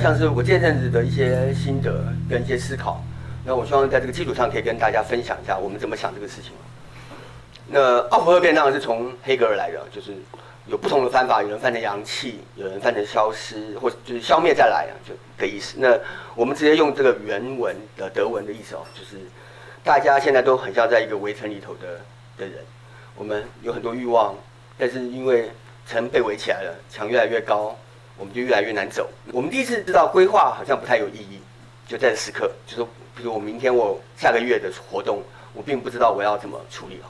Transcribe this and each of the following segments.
像是，我这阵子的一些心得跟一些思考。那我希望在这个基础上可以跟大家分享一下我们怎么想这个事情。那奥福赫变当是从黑格尔来的，就是有不同的翻法，有人翻成阳气，有人翻成消失，或就是消灭再来啊，就的意思。那我们直接用这个原文的德文的意思哦，就是大家现在都很像在一个围城里头的的人，我们有很多欲望，但是因为城被围起来了，墙越来越高，我们就越来越难走。我们第一次知道规划好像不太有意义，就在时刻，就是比如我明天我下个月的活动，我并不知道我要怎么处理哦。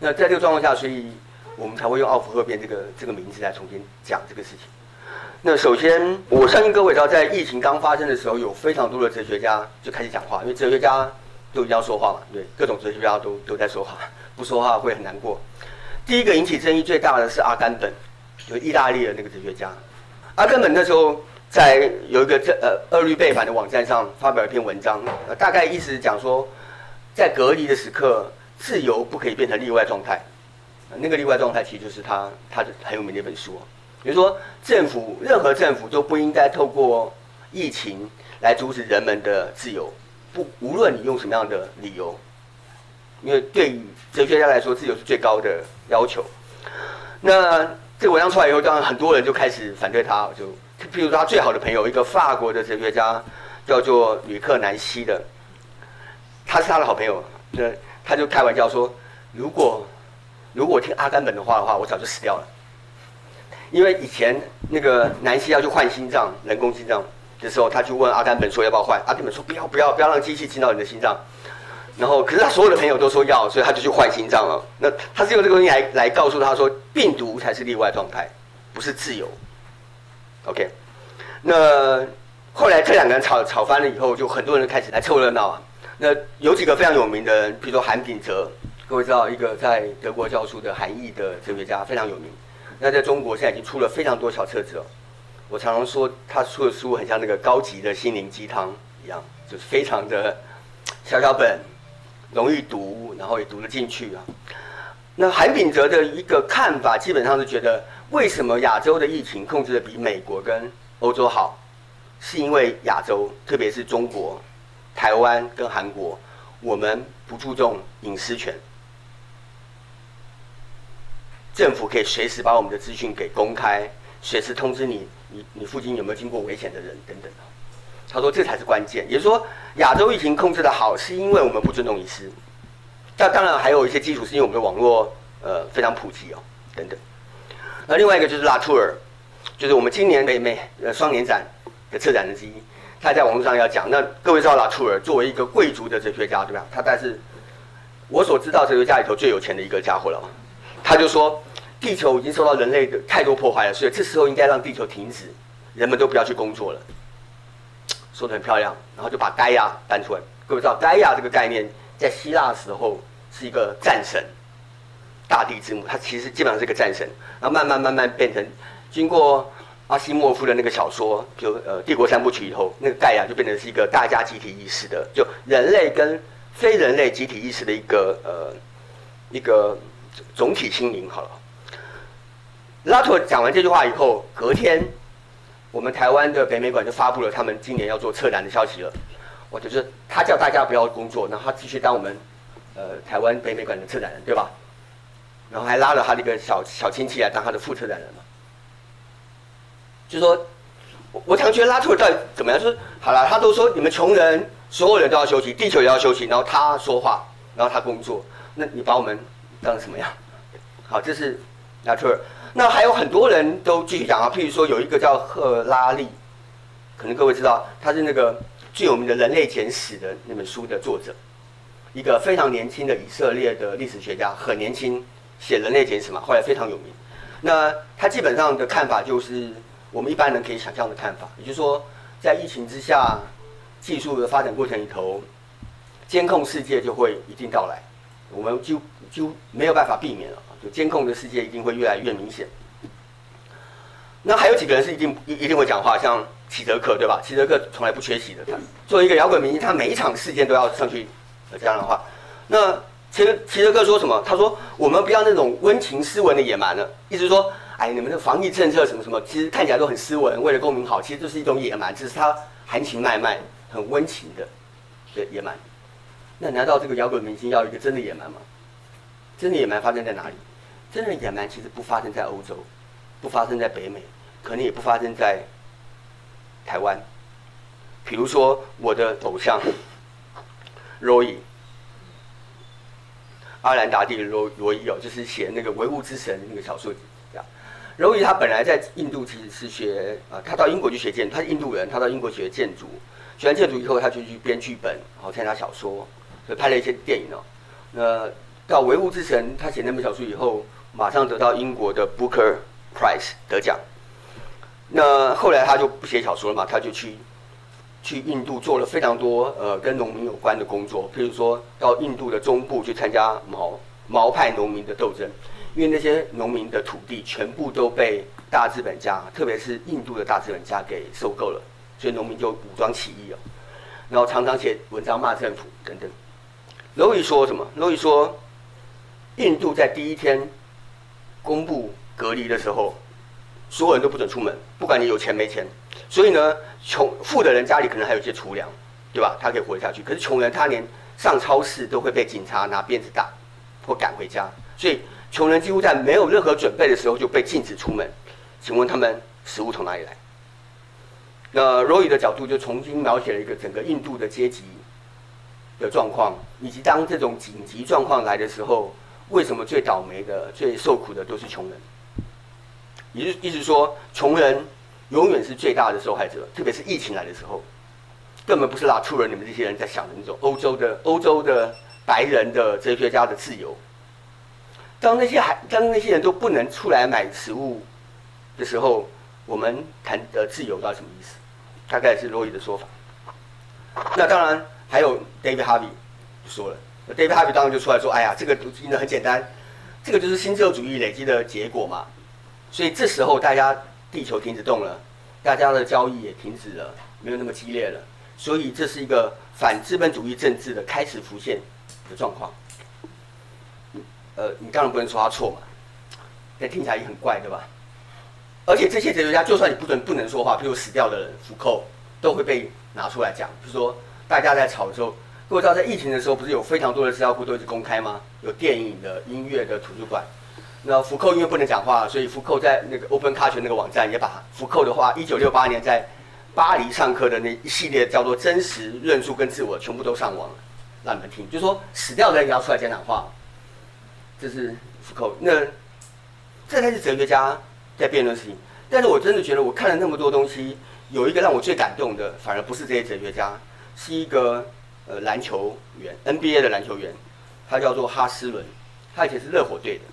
那在这个状况下，所以我们才会用奥福赫变这个这个名字来重新讲这个事情。那首先，我相信各位知道，在疫情刚发生的时候，有非常多的哲学家就开始讲话，因为哲学家都一定要说话嘛，对，各种哲学家都都在说话，不说话会很难过。第一个引起争议最大的是阿甘本，就意大利的那个哲学家。阿根本那时候在有一个这呃二律背反的网站上发表一篇文章，呃，大概意思讲说，在隔离的时刻。自由不可以变成例外状态，那个例外状态其实就是他他的很有名的一本书，比如说政府任何政府都不应该透过疫情来阻止人们的自由，不无论你用什么样的理由，因为对于哲学家来说，自由是最高的要求。那这个文章出来以后，当然很多人就开始反对他，就譬如说他最好的朋友一个法国的哲学家叫做吕克南希的，他是他的好朋友，那。他就开玩笑说：“如果如果我听阿甘本的话的话，我早就死掉了。因为以前那个南希要去换心脏，人工心脏的时候，他就问阿甘本说要不要换。阿甘本说不要不要不要让机器进到你的心脏。然后可是他所有的朋友都说要，所以他就去换心脏了。那他是用这个东西来来告诉他说，病毒才是例外状态，不是自由。OK，那后来这两个人吵吵翻了以后，就很多人开始来凑热闹啊。”那有几个非常有名的人，比如说韩炳哲，各位知道一个在德国教书的韩裔的哲学家非常有名。那在中国现在已经出了非常多小册子了。我常常说他出的书很像那个高级的心灵鸡汤一样，就是非常的 小小本，容易读，然后也读得进去啊。那韩炳哲的一个看法基本上是觉得，为什么亚洲的疫情控制得比美国跟欧洲好，是因为亚洲，特别是中国。台湾跟韩国，我们不注重隐私权，政府可以随时把我们的资讯给公开，随时通知你，你你附近有没有经过危险的人等等。他说这才是关键，也就是说亚洲疫情控制的好，是因为我们不尊重隐私。那当然还有一些基础，是因为我们的网络呃非常普及哦等等。那另外一个就是拉图尔，就是我们今年北美呃双年展的策展人之一。他在网络上要讲，那各位知道拉图尔作为一个贵族的哲学家，对吧？他但是我所知道哲学家里头最有钱的一个家伙了。他就说，地球已经受到人类的太多破坏了，所以这时候应该让地球停止，人们都不要去工作了。说得很漂亮，然后就把盖亚搬出来。各位知道，盖亚这个概念在希腊时候是一个战神，大地之母，他其实基本上是一个战神，然后慢慢慢慢变成经过。阿西莫夫的那个小说，就呃《帝国三部曲》以后，那个盖亚就变成是一个大家集体意识的，就人类跟非人类集体意识的一个呃一个总体心灵。好了，拉图尔讲完这句话以后，隔天我们台湾的北美馆就发布了他们今年要做策展的消息了。我就是他叫大家不要工作，然后他继续当我们呃台湾北美馆的策展人，对吧？然后还拉了他的一个小小亲戚来当他的副策展人嘛。就说，我我常觉得拉特尔到底怎么样？就是好了，他都说你们穷人，所有人都要休息，地球也要休息，然后他说话，然后他工作，那你把我们当成什么样？好，这是拉特尔。那还有很多人都继续讲啊，譬如说有一个叫赫拉利，可能各位知道，他是那个最有名的《人类简史》的那本书的作者，一个非常年轻的以色列的历史学家，很年轻，写《人类简史》嘛，后来非常有名。那他基本上的看法就是。我们一般人可以想象的看法，也就是说，在疫情之下，技术的发展过程里头，监控世界就会一定到来，我们就就没有办法避免了，就监控的世界一定会越来越明显。那还有几个人是一定一一定会讲话，像齐德克对吧？齐德克从来不缺席的，他作为一个摇滚明星，他每一场事件都要上去讲讲话。那齐齐泽克说什么？他说：“我们不要那种温情斯文的野蛮了。”意思说，哎，你们的防疫政策什么什么，其实看起来都很斯文，为了公民好，其实就是一种野蛮，只是他含情脉脉、很温情的的野蛮。那难道这个摇滚明星要一个真的野蛮吗？真的野蛮发生在哪里？真的野蛮其实不发生在欧洲，不发生在北美，可能也不发生在台湾。比如说我的偶像，Roy，阿兰达蒂罗罗伊哦，就是写那个《唯物之神》那个小说这样。Roy 他本来在印度其实是学啊，他到英国去学建，他是印度人，他到英国学建筑，学完建筑以后他就去编剧本，然后参加小说，拍了一些电影哦。那到《唯物之神》，他写那本小说以后，马上得到英国的 Booker Prize 得奖。那后来他就不写小说了嘛，他就去。去印度做了非常多呃跟农民有关的工作，譬如说到印度的中部去参加毛毛派农民的斗争，因为那些农民的土地全部都被大资本家，特别是印度的大资本家给收购了，所以农民就武装起义了，然后常常写文章骂政府等等。罗伊说什么？罗伊说，印度在第一天公布隔离的时候，所有人都不准出门，不管你有钱没钱。所以呢，穷富的人家里可能还有一些储粮，对吧？他可以活下去。可是穷人他连上超市都会被警察拿鞭子打，或赶回家。所以穷人几乎在没有任何准备的时候就被禁止出门。请问他们食物从哪里来？那罗伊的角度就重新描写了一个整个印度的阶级的状况，以及当这种紧急状况来的时候，为什么最倒霉的、最受苦的都是穷人？也就意思说，穷人。永远是最大的受害者，特别是疫情来的时候，根本不是拉出了你们这些人在想的那种欧洲的欧洲的白人的哲学家的自由。当那些还当那些人都不能出来买食物的时候，我们谈的自由到底什么意思？大概是罗伊的说法。那当然还有 David Harvey 就说了，David Harvey 当然就出来说：“哎呀，这个读经的很简单，这个就是新自由主义累积的结果嘛。”所以这时候大家。地球停止动了，大家的交易也停止了，没有那么激烈了，所以这是一个反资本主义政治的开始浮现的状况。呃，你当然不能说他错嘛，但听起来也很怪，对吧？而且这些哲学家，就算你不准不能说话，譬如死掉的人福寇，都会被拿出来讲。就是说，大家在吵的时候，各位知道，在疫情的时候，不是有非常多的资料库都一直公开吗？有电影的、音乐的图书馆。那福寇因为不能讲话，所以福寇在那个 Open Culture 那个网站也把福寇的话，一九六八年在巴黎上课的那一系列叫做真实论述跟自我，全部都上网了，让你们听。就说死掉的人也要出来讲讲话，这是福寇。那这才是哲学家在辩论事情。但是我真的觉得，我看了那么多东西，有一个让我最感动的，反而不是这些哲学家，是一个呃篮球员，NBA 的篮球员，他叫做哈斯伦，他以前是热火队的。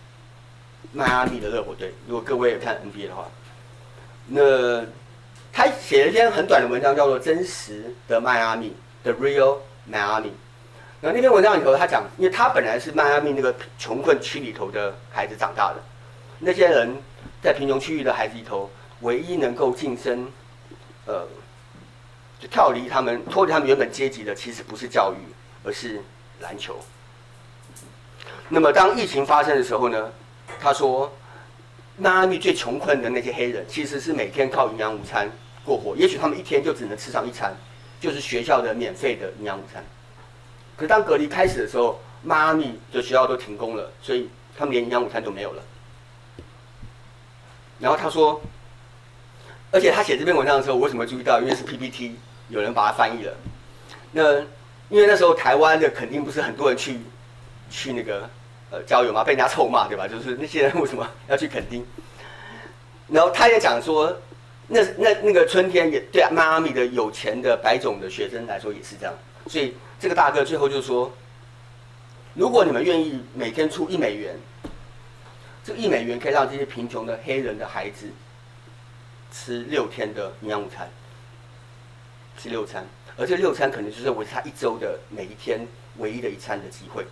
迈阿密的热火队，如果各位有看 NBA 的话，那他写了一篇很短的文章，叫做《真实的迈阿密》（The Real Miami）。那那篇文章里头，他讲，因为他本来是迈阿密那个穷困区里头的孩子长大的，那些人在贫穷区域的孩子里头，唯一能够晋升，呃，就跳离他们、脱离他们原本阶级的，其实不是教育，而是篮球。那么当疫情发生的时候呢？他说：“迈阿密最穷困的那些黑人，其实是每天靠营养午餐过活。也许他们一天就只能吃上一餐，就是学校的免费的营养午餐。可是当隔离开始的时候，迈阿密的学校都停工了，所以他们连营养午餐都没有了。然后他说，而且他写这篇文章的时候，我为什么注意到？因为是 PPT，有人把它翻译了。那因为那时候台湾的肯定不是很多人去去那个。”呃，郊游嘛，被人家臭骂，对吧？就是那些人为什么要去垦丁？然后他也讲说，那那那个春天也对迈阿密的有钱的白种的学生来说也是这样。所以这个大哥最后就说，如果你们愿意每天出一美元，这一美元可以让这些贫穷的黑人的孩子吃六天的营养午餐，吃六餐，而这六餐可能就是维持他一周的每一天唯一的一餐的机会。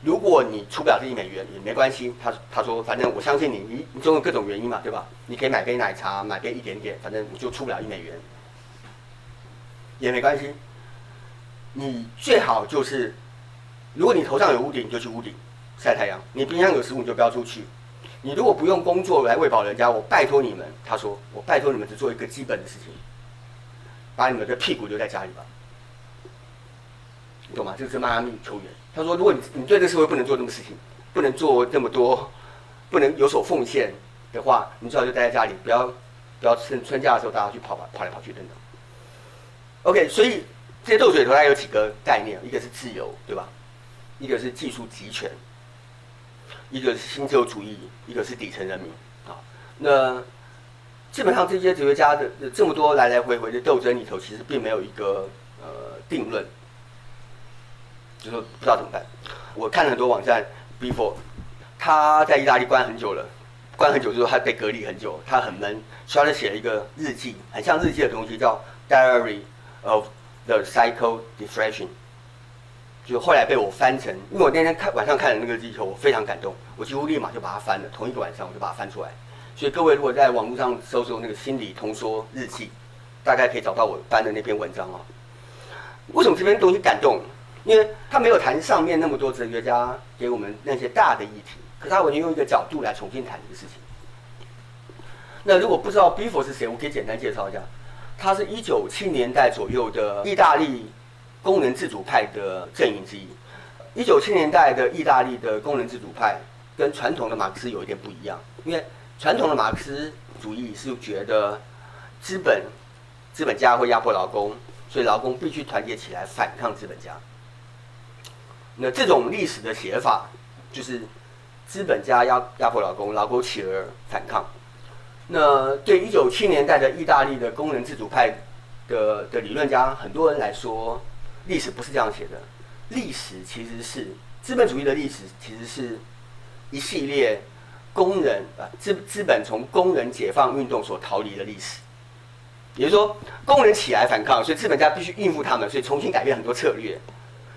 如果你出不了这一美元也没关系，他他说反正我相信你，你你总有各种原因嘛，对吧？你可以买杯奶茶，买杯一点点，反正你就出不了一美元，也没关系。你最好就是，如果你头上有屋顶，你就去屋顶晒太阳；你冰箱有食物，你就不要出去。你如果不用工作来喂饱人家，我拜托你们，他说，我拜托你们只做一个基本的事情，把你们的屁股留在家里吧。你懂吗？这个是迈阿密球员，他说，如果你你对这个社会不能做这么事情，不能做这么多，不能有所奉献的话，你最好就待在家里，不要不要趁春假的时候大家去跑跑跑来跑去等等。OK，所以这些斗嘴头它有几个概念，一个是自由，对吧？一个是技术集权，一个是新自由主义，一个是底层人民啊。那基本上这些哲学家的这么多来来回回的斗争里头，其实并没有一个呃定论，就说不知道怎么办。我看了很多网站，Before 他在意大利关很久了，关很久之后他被隔离很久，他很闷，所以他就写了一个日记，很像日记的东西，叫 Diary of the Psycho Depression。就后来被我翻成，因为我那天看晚上看了那个日记，我非常感动，我几乎立马就把它翻了。同一个晚上我就把它翻出来。所以各位如果在网络上搜索那个心理通说日记，大概可以找到我翻的那篇文章哦。为什么这篇东西感动？因为他没有谈上面那么多哲学家给我们那些大的议题，可他完全用一个角度来重新谈这个事情。那如果不知道 b e f o r 是谁，我可以简单介绍一下，他是一九七年代左右的意大利。工人自主派的阵营之一。一九七年代的意大利的工人自主派跟传统的马克思有一点不一样，因为传统的马克思主义是觉得资本资本家会压迫劳工，所以劳工必须团结起来反抗资本家。那这种历史的写法就是资本家压压迫劳工，劳工起而反抗。那对一九七年代的意大利的工人自主派的的理论家，很多人来说。历史不是这样写的，历史其实是资本主义的历史，其实是一系列工人啊资资本从工人解放运动所逃离的历史。也就是说，工人起来反抗，所以资本家必须应付他们，所以重新改变很多策略。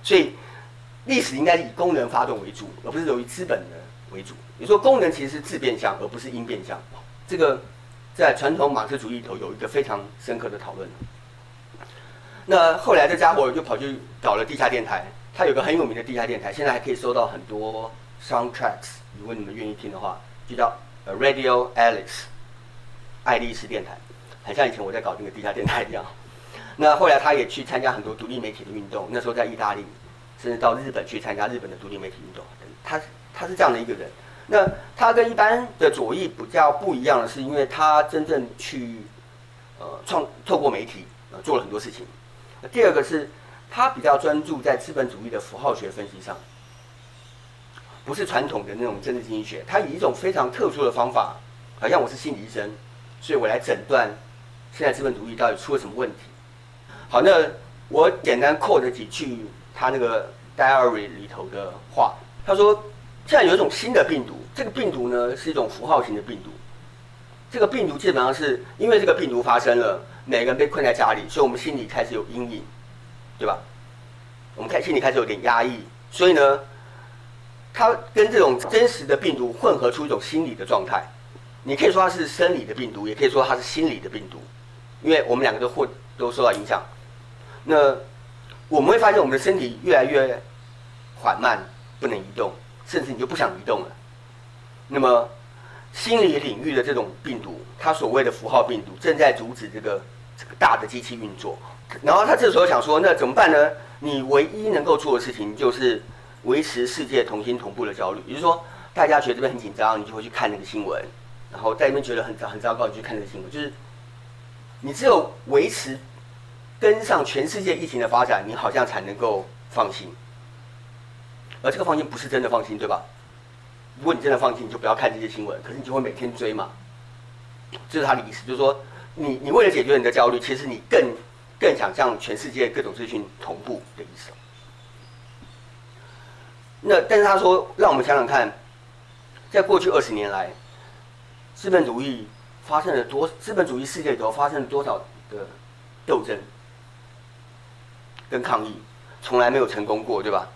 所以历史应该以工人发动为主，而不是由于资本的为主。也就是说，工人其实是自变相，而不是因变相。这个在传统马克思主义里头有一个非常深刻的讨论。那后来这家伙就跑去搞了地下电台，他有个很有名的地下电台，现在还可以收到很多 soundtracks。如果你们愿意听的话，就叫 Radio Alice，爱丽丝电台，很像以前我在搞那个地下电台一样。那后来他也去参加很多独立媒体的运动，那时候在意大利，甚至到日本去参加日本的独立媒体运动。他他是这样的一个人。那他跟一般的左翼比较不一样的是，因为他真正去呃创透过媒体呃做了很多事情。第二个是，他比较专注在资本主义的符号学分析上，不是传统的那种政治经济学。他以一种非常特殊的方法，好像我是心理医生，所以我来诊断现在资本主义到底出了什么问题。好，那我简单 quote 几句他那个 diary 里头的话。他说，现在有一种新的病毒，这个病毒呢是一种符号型的病毒。这个病毒基本上是因为这个病毒发生了。每个人被困在家里，所以我们心里开始有阴影，对吧？我们开心里开始有点压抑，所以呢，它跟这种真实的病毒混合出一种心理的状态。你可以说它是生理的病毒，也可以说它是心理的病毒，因为我们两个都或都受到影响。那我们会发现我们的身体越来越缓慢，不能移动，甚至你就不想移动了。那么。心理领域的这种病毒，它所谓的符号病毒，正在阻止这个这个大的机器运作。然后他这时候想说，那怎么办呢？你唯一能够做的事情就是维持世界同心同步的焦虑。也就是说，大家觉得这边很紧张，你就会去看那个新闻；然后在那边觉得很糟很糟糕，你就去看那个新闻。就是你只有维持跟上全世界疫情的发展，你好像才能够放心。而这个放心不是真的放心，对吧？如果你真的放弃，你就不要看这些新闻。可是你就会每天追嘛，这是他的意思，就是说，你你为了解决你的焦虑，其实你更更想向全世界各种资讯同步的意思。那但是他说，让我们想想看，在过去二十年来，资本主义发生了多，资本主义世界里头发生了多少的斗争跟抗议，从来没有成功过，对吧？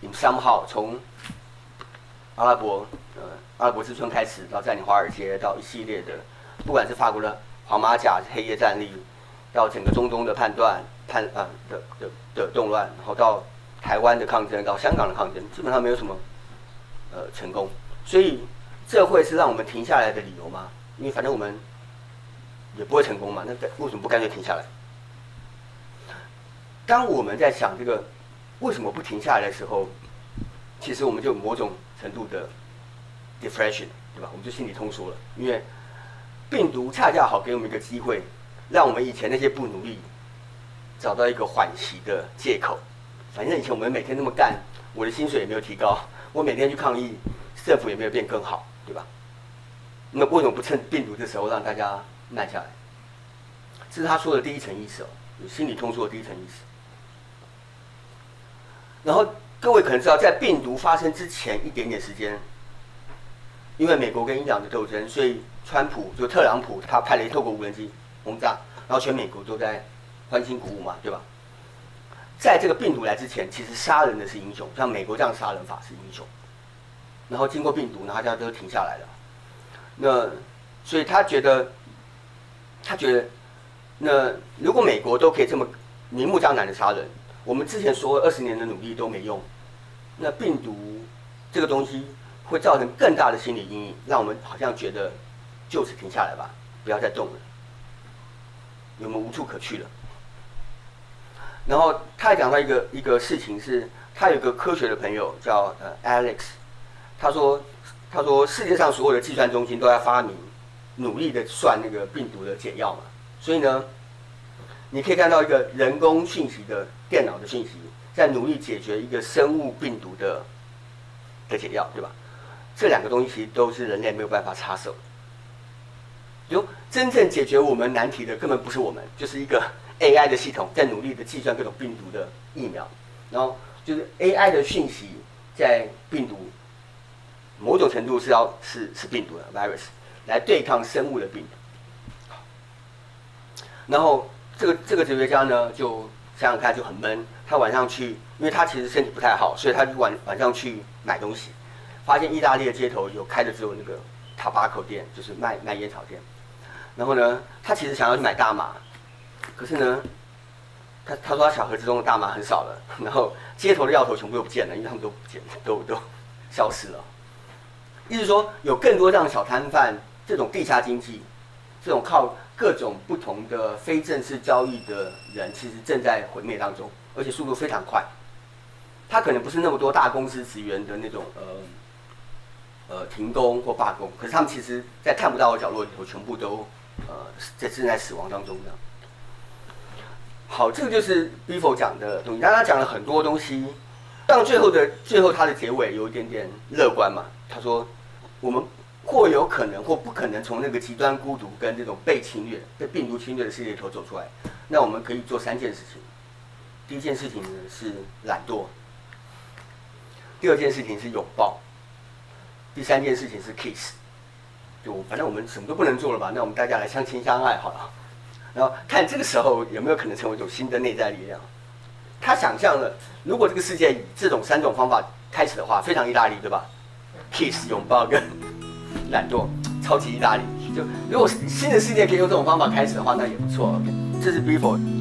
你们三号从。阿拉伯，呃，阿拉伯之春开始，到占领华尔街，到一系列的，不管是法国的黄马甲黑夜战力，到整个中东的判断判啊的的的动乱，然后到台湾的抗争，到香港的抗争，基本上没有什么呃成功。所以这会是让我们停下来的理由吗？因为反正我们也不会成功嘛，那为什么不干脆停下来？当我们在想这个为什么不停下来的时候，其实我们就某种程度的 depression，对吧？我们就心里通缩了，因为病毒恰恰好给我们一个机会，让我们以前那些不努力找到一个缓息的借口。反正以前我们每天那么干，我的薪水也没有提高，我每天去抗议，政府也没有变更好，对吧？那为什么不趁病毒的时候让大家慢下来？这是他说的第一层意思哦，有心理通缩的第一层意思。然后各位可能知道，在病毒发生之前一点点时间，因为美国跟伊朗的斗争，所以川普就特朗普他派了一透过无人机轰炸，然后全美国都在欢欣鼓舞嘛，对吧？在这个病毒来之前，其实杀人的是英雄，像美国这样杀人法是英雄。然后经过病毒，然后大家都停下来了。那所以他觉得，他觉得，那如果美国都可以这么明目张胆的杀人，我们之前说二十年的努力都没用，那病毒这个东西会造成更大的心理阴影，让我们好像觉得就此停下来吧，不要再动了，我们无处可去了。然后他还讲到一个一个事情是，他有个科学的朋友叫呃 Alex，他说他说世界上所有的计算中心都在发明努力的算那个病毒的解药嘛，所以呢，你可以看到一个人工讯息的电脑的讯息在努力解决一个生物病毒的的解药，对吧？这两个东西其实都是人类没有办法插手，就真正解决我们难题的根本不是我们，就是一个。AI 的系统在努力的计算各种病毒的疫苗，然后就是 AI 的讯息在病毒某种程度是要是是病毒的 virus 来对抗生物的病毒。然后这个这个哲学家呢，就想想看就很闷，他晚上去，因为他其实身体不太好，所以他就晚晚上去买东西，发现意大利的街头有开的只有那个 tobacco 店，就是卖卖烟草店。然后呢，他其实想要去买大麻。可是呢，他他说他小盒子中的大麻很少了，然后街头的药头全部都不见了，因为他们都不见，都都消失了。意思说，有更多这样的小摊贩，这种地下经济，这种靠各种不同的非正式交易的人，其实正在毁灭当中，而且速度非常快。他可能不是那么多大公司职员的那种呃呃停工或罢工，可是他们其实，在看不到的角落里头，全部都呃在正在死亡当中这样。好，这个就是 Bifo 讲的东西。刚刚讲了很多东西，但最后的最后，他的结尾有一点点乐观嘛。他说，我们或有可能或不可能从那个极端孤独跟这种被侵略、被病毒侵略的世界里头走出来。那我们可以做三件事情。第一件事情呢是懒惰，第二件事情是拥抱，第三件事情是 kiss。就反正我们什么都不能做了吧？那我们大家来相亲相爱好了。然后看这个时候有没有可能成为一种新的内在力量。他想象了，如果这个世界以这种三种方法开始的话，非常意大利，对吧？Kiss 拥抱跟懒惰，超级意大利。就如果新的世界可以用这种方法开始的话，那也不错。OK，这是 Before。